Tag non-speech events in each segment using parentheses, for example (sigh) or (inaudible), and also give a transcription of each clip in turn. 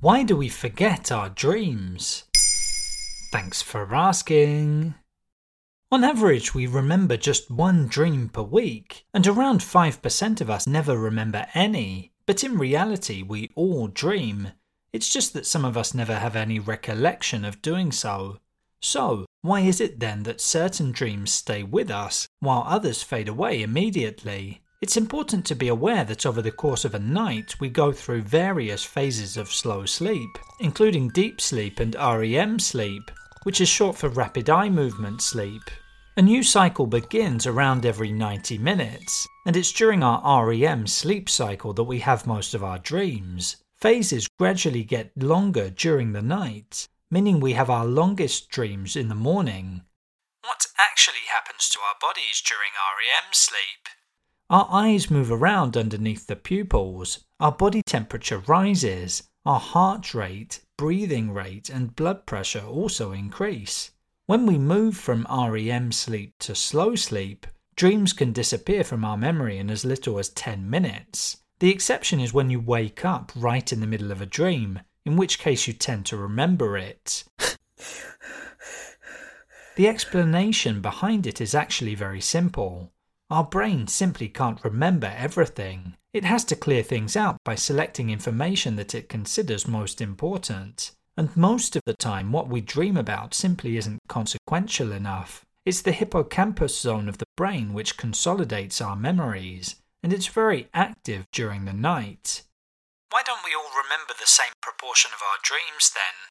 Why do we forget our dreams? Thanks for asking. On average, we remember just one dream per week, and around 5% of us never remember any. But in reality, we all dream. It's just that some of us never have any recollection of doing so. So, why is it then that certain dreams stay with us while others fade away immediately? It's important to be aware that over the course of a night we go through various phases of slow sleep, including deep sleep and REM sleep, which is short for rapid eye movement sleep. A new cycle begins around every 90 minutes, and it's during our REM sleep cycle that we have most of our dreams. Phases gradually get longer during the night, meaning we have our longest dreams in the morning. What actually happens to our bodies during REM sleep? Our eyes move around underneath the pupils, our body temperature rises, our heart rate, breathing rate, and blood pressure also increase. When we move from REM sleep to slow sleep, dreams can disappear from our memory in as little as 10 minutes. The exception is when you wake up right in the middle of a dream, in which case you tend to remember it. (laughs) the explanation behind it is actually very simple. Our brain simply can't remember everything. It has to clear things out by selecting information that it considers most important. And most of the time, what we dream about simply isn't consequential enough. It's the hippocampus zone of the brain which consolidates our memories, and it's very active during the night. Why don't we all remember the same proportion of our dreams then?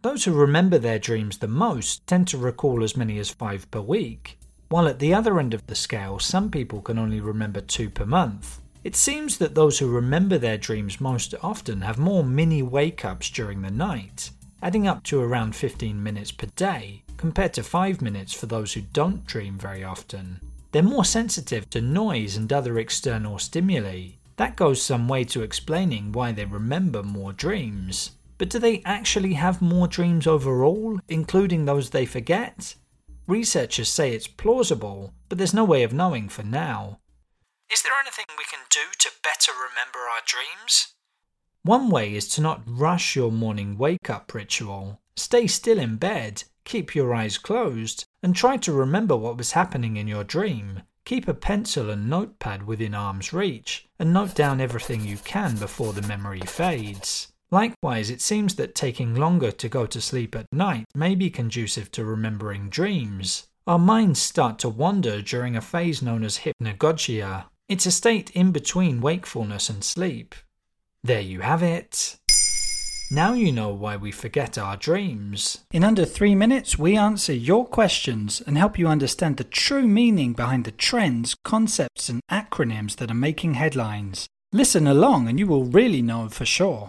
Those who remember their dreams the most tend to recall as many as five per week, while at the other end of the scale, some people can only remember two per month. It seems that those who remember their dreams most often have more mini wake ups during the night, adding up to around 15 minutes per day, compared to 5 minutes for those who don't dream very often. They're more sensitive to noise and other external stimuli. That goes some way to explaining why they remember more dreams. But do they actually have more dreams overall, including those they forget? Researchers say it's plausible, but there's no way of knowing for now. Is there anything we can do to better remember our dreams? One way is to not rush your morning wake up ritual. Stay still in bed, keep your eyes closed, and try to remember what was happening in your dream. Keep a pencil and notepad within arm's reach, and note down everything you can before the memory fades. Likewise, it seems that taking longer to go to sleep at night may be conducive to remembering dreams. Our minds start to wander during a phase known as hypnagogia. It's a state in between wakefulness and sleep. There you have it. Now you know why we forget our dreams. In under three minutes, we answer your questions and help you understand the true meaning behind the trends, concepts, and acronyms that are making headlines. Listen along and you will really know for sure.